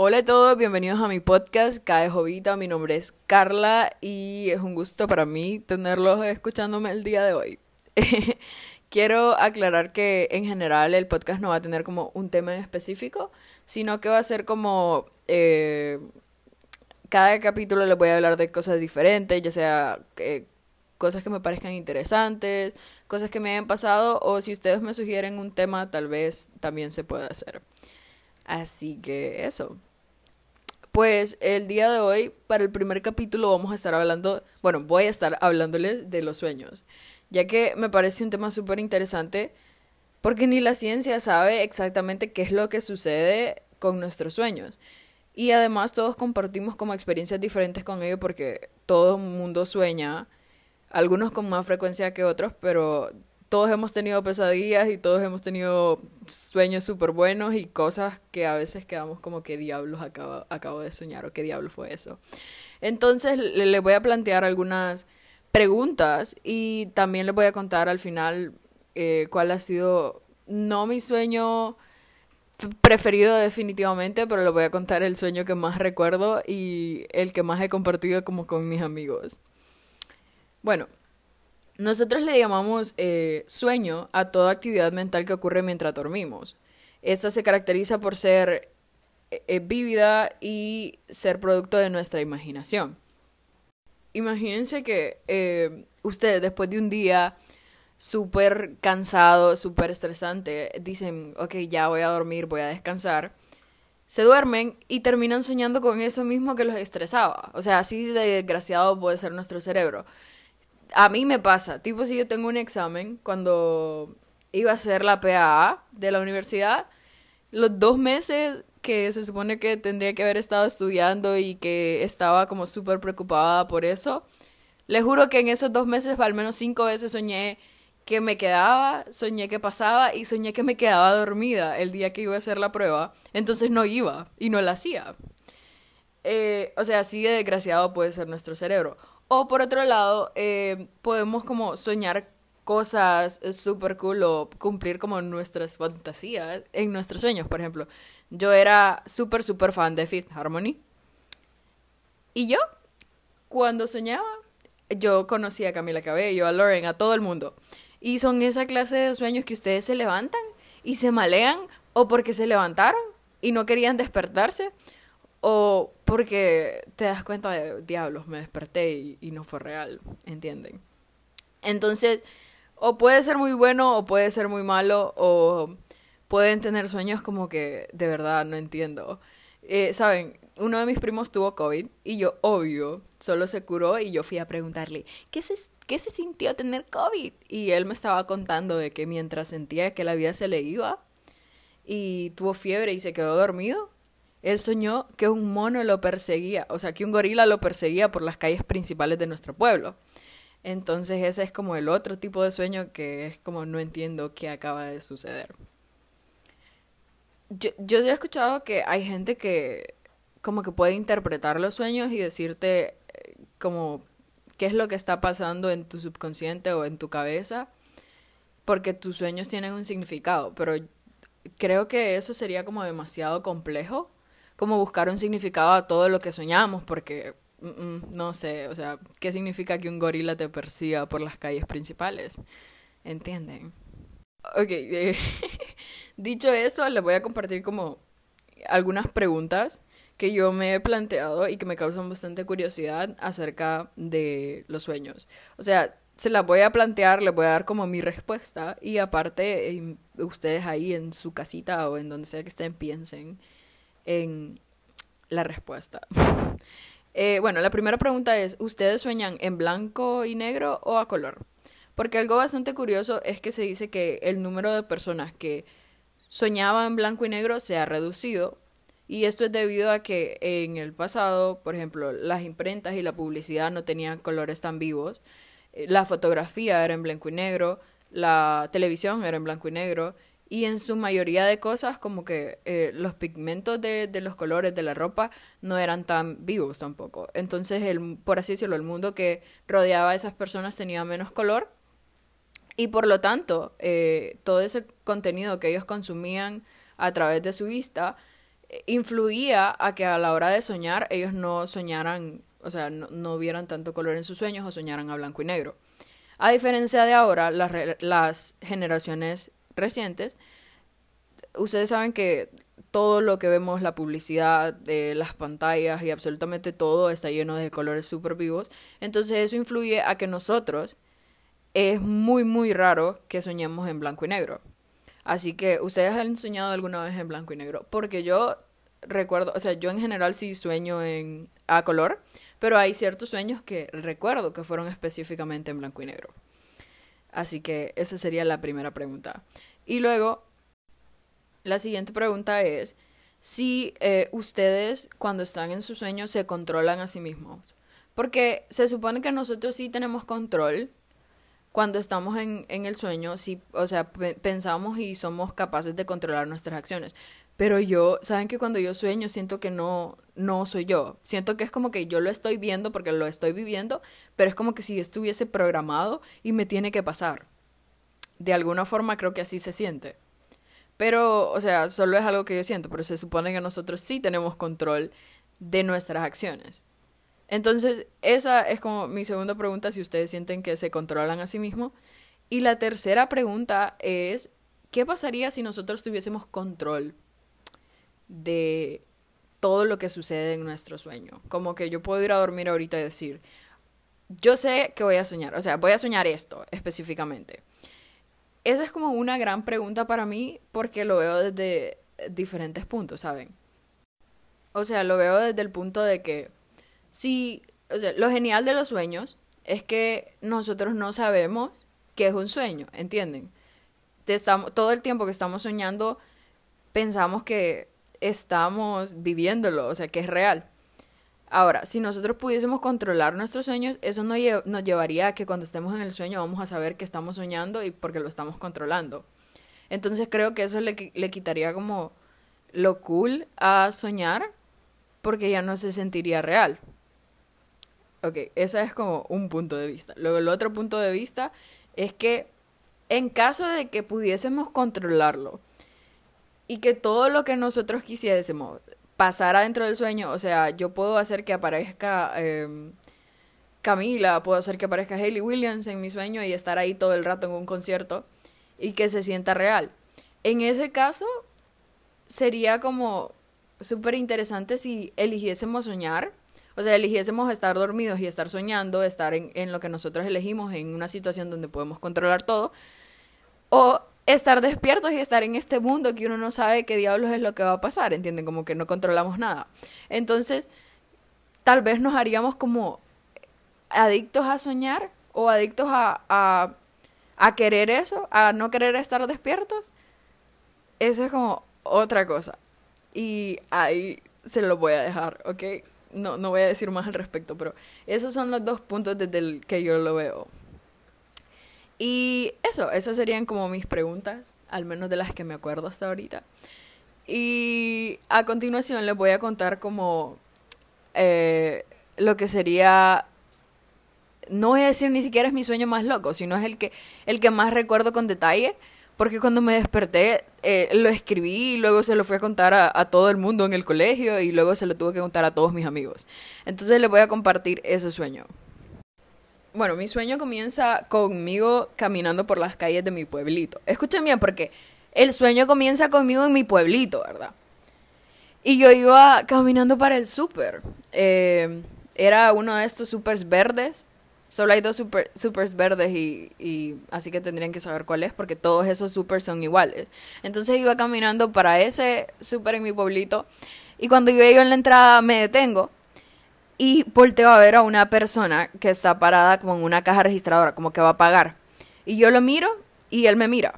Hola a todos, bienvenidos a mi podcast Cae Jovita. Mi nombre es Carla y es un gusto para mí tenerlos escuchándome el día de hoy. Quiero aclarar que en general el podcast no va a tener como un tema en específico, sino que va a ser como eh, cada capítulo les voy a hablar de cosas diferentes, ya sea eh, cosas que me parezcan interesantes, cosas que me hayan pasado o si ustedes me sugieren un tema tal vez también se pueda hacer. Así que eso. Pues el día de hoy, para el primer capítulo, vamos a estar hablando, bueno, voy a estar hablándoles de los sueños, ya que me parece un tema súper interesante, porque ni la ciencia sabe exactamente qué es lo que sucede con nuestros sueños. Y además todos compartimos como experiencias diferentes con ello porque todo el mundo sueña, algunos con más frecuencia que otros, pero todos hemos tenido pesadillas y todos hemos tenido sueños súper buenos y cosas que a veces quedamos como qué diablos acabo, acabo de soñar o qué diablos fue eso. Entonces le, voy a plantear algunas preguntas y también les voy a contar al final eh, cuál ha sido, no mi sueño preferido definitivamente, pero le voy a contar el sueño que más recuerdo y el que más he compartido como con mis amigos. Bueno, nosotros le llamamos eh, sueño a toda actividad mental que ocurre mientras dormimos. Esta se caracteriza por ser eh, eh, vívida y ser producto de nuestra imaginación. Imagínense que ustedes después de un día súper cansado, súper estresante, dicen, ok, ya voy a dormir, voy a descansar. Se duermen y terminan soñando con eso mismo que los estresaba. O sea, así de desgraciado puede ser nuestro cerebro a mí me pasa, tipo si yo tengo un examen cuando iba a hacer la PAA de la universidad, los dos meses que se supone que tendría que haber estado estudiando y que estaba como súper preocupada por eso, les juro que en esos dos meses al menos cinco veces soñé que me quedaba, soñé que pasaba y soñé que me quedaba dormida el día que iba a hacer la prueba, entonces no iba y no la hacía. Eh, o sea, así de desgraciado puede ser nuestro cerebro. O por otro lado, eh, podemos como soñar cosas súper cool o cumplir como nuestras fantasías en nuestros sueños. Por ejemplo, yo era súper, súper fan de Fifth Harmony. Y yo, cuando soñaba, yo conocía a Camila Cabello, a Lauren, a todo el mundo. Y son esa clase de sueños que ustedes se levantan y se malean o porque se levantaron y no querían despertarse o porque te das cuenta de, diablos, me desperté y, no fue real, ¿entienden? Entonces, o puede ser muy bueno o puede ser muy malo, o pueden tener sueños como que de verdad no entiendo. Eh, Saben, uno de mis primos tuvo COVID y yo, obvio, solo se curó y yo fui a preguntarle, ¿qué se, ¿qué se sintió tener COVID? Y él me estaba contando de que mientras sentía que la vida se le iba y tuvo fiebre y se quedó dormido, él soñó que un mono lo perseguía, o sea, que un gorila lo perseguía por las calles principales de nuestro pueblo. Entonces ese es como el otro tipo de sueño que es como no entiendo qué acaba de suceder. Yo, yo he escuchado que hay gente que como que puede interpretar los sueños y decirte eh, como qué es lo que está pasando en tu subconsciente o en tu cabeza, porque tus sueños tienen un significado, pero creo que eso sería como demasiado complejo como buscar un significado a todo lo que soñamos, porque mm, mm, no sé, o sea, ¿qué significa que un gorila te persiga por las calles principales? ¿Entienden? Ok, eh, dicho eso, les voy a compartir como algunas preguntas que yo me he planteado y que me causan bastante curiosidad acerca de los sueños. O sea, se las voy a plantear, les voy a dar como mi respuesta y aparte ustedes ahí en su casita o en donde sea que estén piensen en la respuesta. Eh, bueno, la primera pregunta es, ¿ustedes sueñan en blanco y negro o a color? Porque algo bastante curioso es que se dice que el número de personas que soñaban en blanco y negro se ha reducido y esto es debido a que en el pasado, por ejemplo, las imprentas y la publicidad no tenían colores tan vivos, eh, la fotografía era en blanco y negro, la televisión era en blanco y negro y en su mayoría de cosas como que eh, los pigmentos de, de, los colores de la ropa no eran tan vivos tampoco. Entonces, el, por así decirlo, el mundo que rodeaba a esas personas tenía menos color y por lo tanto eh, todo ese contenido que ellos consumían a través de su vista influía a que a la hora de soñar ellos no soñaran, o sea, no, vieran tanto color en sus sueños o soñaran a blanco y negro. A diferencia de ahora, las, las generaciones recientes, ustedes saben que todo lo que vemos, la publicidad, las pantallas y absolutamente todo está lleno de colores súper vivos. Entonces eso influye a que nosotros es muy, muy raro que soñemos en blanco y negro. Así que ustedes han soñado alguna vez en blanco y negro. Porque yo recuerdo, o sea, yo en general sí sueño a color, pero hay ciertos sueños que recuerdo que fueron específicamente en blanco y negro. Así que esa sería la primera pregunta. Y luego, la siguiente pregunta es si eh, ustedes cuando están en sus sueños se controlan a sí mismos. Porque se supone que nosotros sí tenemos control cuando estamos en, en el sueño, sí, o sea, pensamos y somos capaces de controlar nuestras acciones. Pero yo, ¿saben que cuando yo sueño siento que no, no soy yo? Siento que es como que yo lo estoy viendo porque lo estoy viviendo, pero es como que si estuviese programado y me tiene que pasar. De alguna forma creo que así se siente. Pero, o sea, solo es algo que yo siento, pero se supone que nosotros sí tenemos control de nuestras acciones. Entonces, esa es como mi segunda pregunta, si ustedes sienten que se controlan a sí mismos. Y la tercera pregunta es, ¿qué pasaría si nosotros tuviésemos control de todo lo que sucede en nuestro sueño? Como que yo puedo ir a dormir ahorita y decir, yo sé que voy a soñar, o sea, voy a soñar esto específicamente. Esa es como una gran pregunta para mí porque lo veo desde diferentes puntos, ¿saben? O sea, lo veo desde el punto de que Sí, o sea, lo genial de los sueños es que nosotros no sabemos qué es un sueño, ¿entienden? Estamos, todo el tiempo que estamos soñando pensamos que estamos viviéndolo, o sea, que es real. Ahora, si nosotros pudiésemos controlar nuestros sueños, eso nos, nos llevaría a que cuando estemos en el sueño vamos a saber que estamos soñando y porque lo estamos controlando. Entonces creo que eso le, le quitaría como lo cool a soñar porque ya no se sentiría real. Ok, ese es como un punto de vista. Luego el otro punto de vista es que en caso de que pudiésemos controlarlo y que todo lo que nosotros quisiésemos pasara dentro del sueño, o sea, yo puedo hacer que aparezca em, Camila, puedo hacer que aparezca Hayley Williams en mi sueño y estar ahí todo el rato en un concierto y que se sienta real. En ese caso, sería como súper interesante si eligiésemos soñar o sea, eligiésemos estar dormidos y estar soñando, estar en, en lo que nosotros elegimos, en una situación donde podemos controlar todo, o estar despiertos y estar en este mundo que uno no sabe qué diablos es lo que va a pasar, ¿entienden? Como que no controlamos nada. Entonces, tal vez nos haríamos como adictos a soñar o adictos a, a, a querer eso, a no querer estar despiertos. Eso es como otra cosa. Y ahí se lo voy a dejar, ¿ok? no, no voy a decir más al respecto, pero esos son los dos puntos desde el que yo lo veo. Y eso, esas serían como mis preguntas, al menos de las que me acuerdo hasta ahorita. Y a continuación les voy a contar como eh, lo que sería no voy a decir ni siquiera es mi sueño más loco, sino es el que, el que más recuerdo con detalle, porque cuando me desperté eh, lo escribí y luego se lo fui a contar a, todo el mundo en el colegio y luego se lo tuve que contar a todos mis amigos. Entonces les voy a compartir ese sueño. Bueno, mi sueño comienza conmigo caminando por las calles de mi pueblito. Escuchen bien porque el sueño comienza conmigo en mi pueblito, ¿verdad? Y yo iba caminando para el súper. Eh, era uno de estos supers verdes Solo hay dos super, supers verdes y, así que tendrían que saber cuál es porque todos esos supers son iguales. Entonces iba caminando para ese super en mi pueblito y cuando yo llego en la entrada me detengo y volteo a ver a una persona que está parada como en una caja registradora, como que va a pagar. Y yo lo miro y él me mira.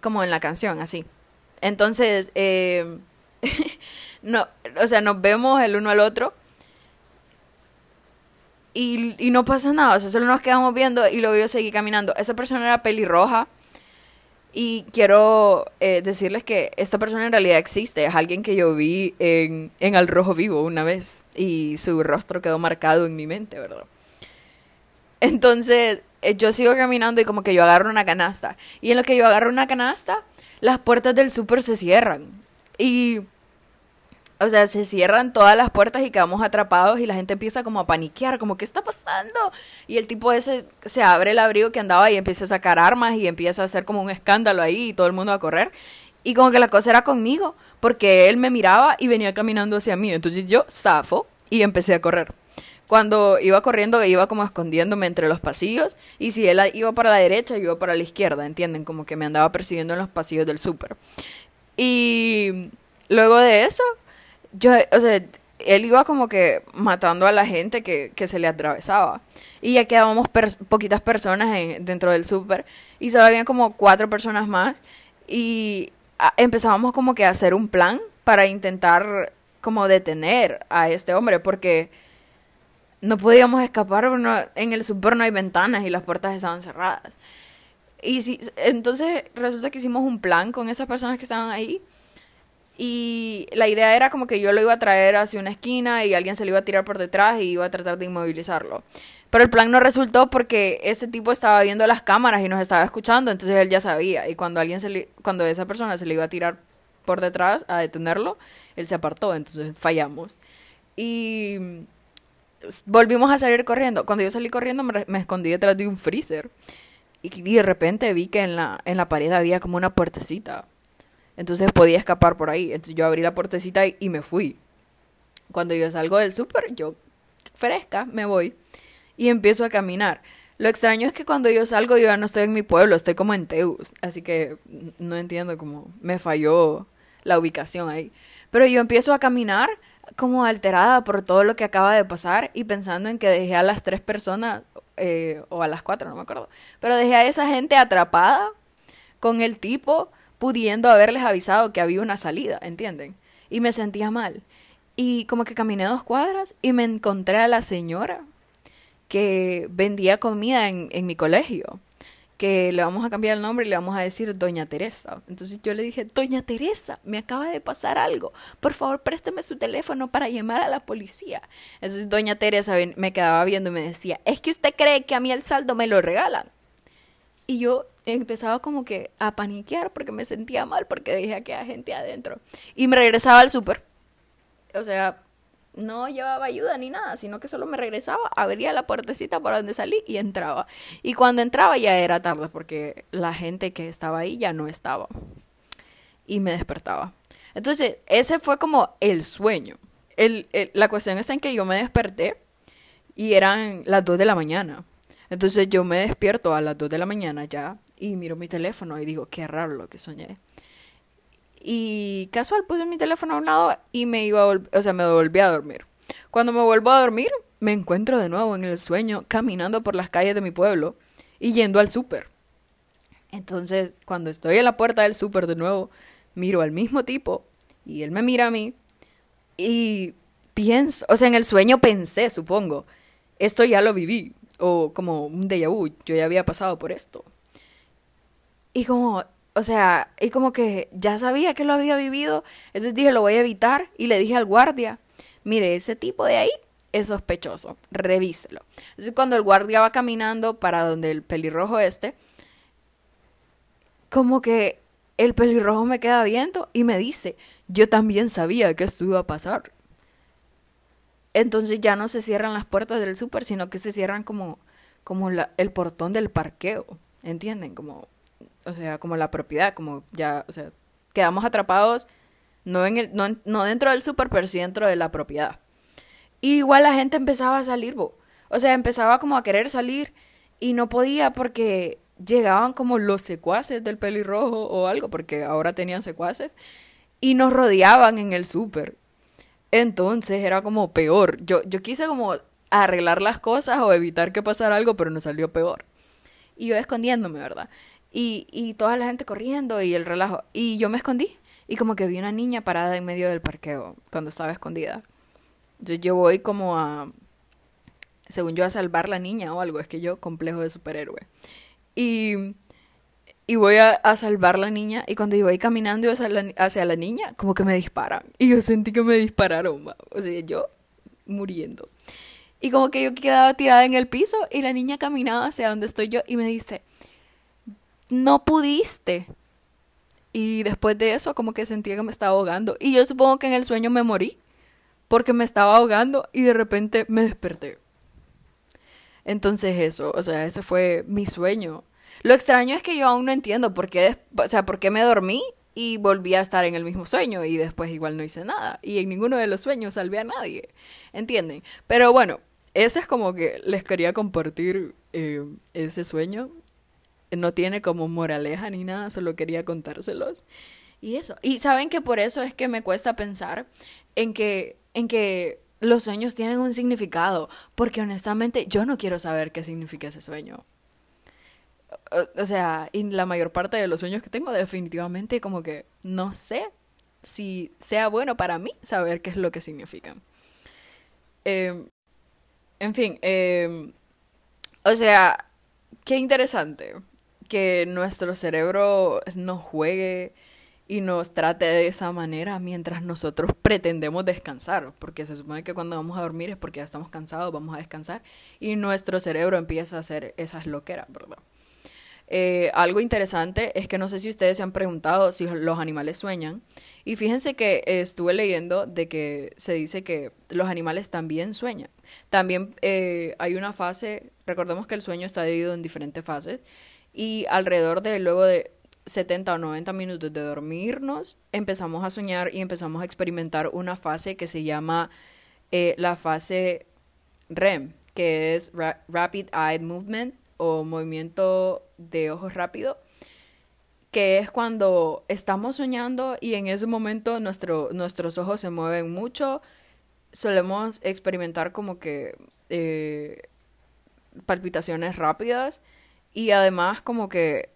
Como en la canción, así. Entonces, eh, no, o sea, nos vemos el uno al otro y, y no pasa nada, o sea, solo nos quedamos viendo y luego yo seguí caminando. Esa persona era pelirroja y quiero eh, decirles que esta persona en realidad existe, es alguien que yo vi en, en Al Rojo Vivo una vez y su rostro quedó marcado en mi mente, ¿verdad? Entonces, eh, yo sigo caminando y como que yo agarro una canasta. Y en lo que yo agarro una canasta, las puertas del súper se cierran. Y o sea, se cierran todas las puertas y quedamos atrapados y la gente empieza como a paniquear, como ¿qué está pasando? Y el tipo ese se abre el abrigo que andaba y empieza a sacar armas y empieza a hacer como un escándalo ahí y todo el mundo a correr. Y como que la cosa era conmigo, porque él me miraba y venía caminando hacia mí. Entonces yo zafo y empecé a correr. Cuando iba corriendo, iba como escondiéndome entre los pasillos. Y si él iba para la derecha, yo iba para la izquierda, ¿entienden? Como que me andaba persiguiendo en los pasillos del súper. Y luego de eso, yo, o sea, él iba como que matando a la gente que, que se le atravesaba. Y ya quedábamos poquitas personas en, dentro del súper. Y solo había como cuatro personas más. Y empezábamos como que a hacer un plan para intentar como detener a este hombre. Porque no podíamos escapar. en el súper no hay ventanas y las puertas estaban cerradas. Y si, entonces resulta que hicimos un plan con esas personas que estaban ahí y la idea era como que yo lo iba a traer hacia una esquina y alguien se lo iba a tirar por detrás y iba a tratar de inmovilizarlo. Pero el plan no resultó porque ese tipo estaba viendo las cámaras y nos estaba escuchando, entonces él ya sabía. Y cuando alguien se cuando esa persona se le iba a tirar por detrás a detenerlo, él se apartó, entonces fallamos. Y volvimos a salir corriendo. Cuando yo salí corriendo me, escondí detrás de un freezer. Y de repente vi que en la, en la pared había como una puertecita. Entonces podía escapar por ahí. Entonces yo abrí la puertecita y, me fui. Cuando yo salgo del súper, yo fresca me voy y empiezo a caminar. Lo extraño es que cuando yo salgo yo ya no estoy en mi pueblo, estoy como en Teus. Así que no entiendo cómo me falló la ubicación ahí. Pero yo empiezo a caminar como alterada por todo lo que acaba de pasar y pensando en que dejé a las tres personas, eh, o a las cuatro, no me acuerdo, pero dejé a esa gente atrapada con el tipo pudiendo haberles avisado que había una salida, ¿entienden? Y me sentía mal. Y como que caminé dos cuadras y me encontré a la señora que vendía comida en, en mi colegio que le vamos a cambiar el nombre y le vamos a decir Doña Teresa. Entonces yo le dije, Doña Teresa, me acaba de pasar algo. Por favor, présteme su teléfono para llamar a la policía. Entonces Doña Teresa me quedaba viendo y me decía, es que usted cree que a mí el saldo me lo regalan. Y yo empezaba como que a paniquear porque me sentía mal porque dejé a aquella gente adentro. Y me regresaba al súper. O sea, no llevaba ayuda ni nada, sino que solo me regresaba, abría la puertecita por donde salí y entraba. Y cuando entraba ya era tarde porque la gente que estaba ahí ya no estaba. Y me despertaba. Entonces, ese fue como el sueño. El, la cuestión está en que yo me desperté y eran las 2 de la mañana. Entonces yo me despierto a las 2 de la mañana ya y miro mi teléfono y digo, qué raro lo que soñé. Y casual puse mi teléfono a un lado y me iba a o sea, me volví a dormir. Cuando me vuelvo a dormir, me encuentro de nuevo en el sueño caminando por las calles de mi pueblo y yendo al súper. Entonces, cuando estoy en la puerta del súper de nuevo, miro al mismo tipo y él me mira a mí y pienso, o sea, en el sueño pensé, supongo, esto ya lo viví, o como un déjà vu, yo ya había pasado por esto. Y como, o sea, y como que ya sabía que lo había vivido, entonces dije, lo voy a evitar y le dije al guardia, mire, ese tipo de ahí es sospechoso, revíselo. Entonces cuando el guardia va caminando para donde el pelirrojo este, como que el pelirrojo me queda viendo y me dice, yo también sabía que esto iba a pasar. Entonces ya no se cierran las puertas del súper, sino que se cierran como, como el portón del parqueo, ¿entienden? Como o sea, como la propiedad, como ya, o sea, quedamos atrapados no, en el, no, no dentro del súper, pero sí dentro de la propiedad. Y igual la gente empezaba a salir, o sea, empezaba como a querer salir y no podía porque llegaban como los secuaces del pelirrojo o algo, porque ahora tenían secuaces, y nos rodeaban en el súper. Entonces era como peor. Yo, yo quise como arreglar las cosas o evitar que pasara algo, pero nos salió peor. Y yo escondiéndome, ¿verdad? Y, y toda la gente corriendo y el relajo. Y yo me escondí. Y como que vi una niña parada en medio del parqueo cuando estaba escondida. Entonces yo voy como a, según yo, a salvar la niña o algo. Es que yo, complejo de superhéroe. Y, y voy a, a salvar la niña. Y cuando yo voy caminando hacia la, hacia la niña, como que me disparan. Y yo sentí que me dispararon. O sea, yo muriendo. Y como que yo quedaba tirada en el piso y la niña caminaba hacia donde estoy yo y me dice, no pudiste. y después de eso como que sentía que me estaba ahogando. Y yo supongo que en el sueño me morí porque me estaba ahogando y de repente me desperté. Entonces eso, o sea, ese fue mi sueño. Lo extraño es que yo aún no entiendo por qué, o sea, por qué me dormí y volví a estar en el mismo sueño y después igual no hice nada. Y en ninguno de los sueños salvé a nadie. ¿Entienden? Pero bueno, ese es como que les quería compartir eh, ese sueño. No tiene como moraleja ni nada, solo quería contárselos. Y eso. Y saben que por eso es que me cuesta pensar en que, en que los sueños tienen un significado. Porque honestamente yo no quiero saber qué significa ese sueño o sea, y la mayor parte de los sueños que tengo definitivamente como que no sé si sea bueno para mí saber qué es lo que significan. Em, en fin, em, o sea, qué interesante que nuestro cerebro nos juegue y nos trate de esa manera mientras nosotros pretendemos descansar, porque se supone que cuando vamos a dormir es porque ya estamos cansados, vamos a descansar y nuestro cerebro empieza a hacer esas loqueras, ¿verdad? Eh, algo interesante es que no sé si ustedes se han preguntado si los animales sueñan. Y fíjense que estuve leyendo de que se dice que los animales también sueñan. También eh, hay una fase, recordemos que el sueño está dividido en diferentes fases. Y alrededor de luego de 70 o 90 minutos de dormirnos, empezamos a soñar y empezamos a experimentar una fase que se llama eh, la fase REM, que es Rapid Eye Movement o movimiento de ojos rápido, que es cuando estamos soñando y en ese momento nuestro, nuestros ojos se mueven mucho, solemos experimentar como que eh, palpitaciones rápidas y además como que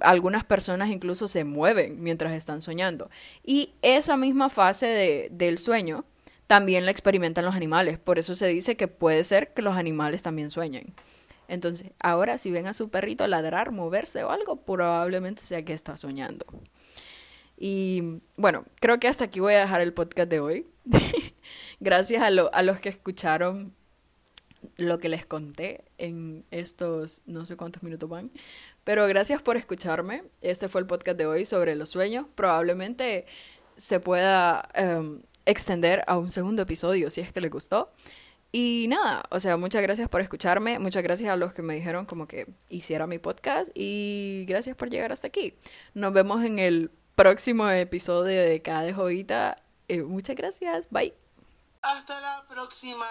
algunas personas incluso se mueven mientras están soñando. Y esa misma fase de, del sueño también la experimentan los animales, por eso se dice que puede ser que los animales también sueñen. Entonces, ahora si ven a su perrito ladrar, moverse o algo, probablemente sea que está soñando. Y bueno, creo que hasta aquí voy a dejar el podcast de hoy. Gracias a, los que escucharon lo que les conté en estos no sé cuántos minutos van. Pero gracias por escucharme. Este fue el podcast de hoy sobre los sueños. Probablemente se pueda em, extender a un segundo episodio si es que les gustó. Y nada, o sea, muchas gracias por escucharme, muchas gracias a los que me dijeron como que hiciera mi podcast y gracias por llegar hasta aquí. Nos vemos en el próximo episodio de Cada de Jovita. Eh, muchas gracias, bye. Hasta la próxima.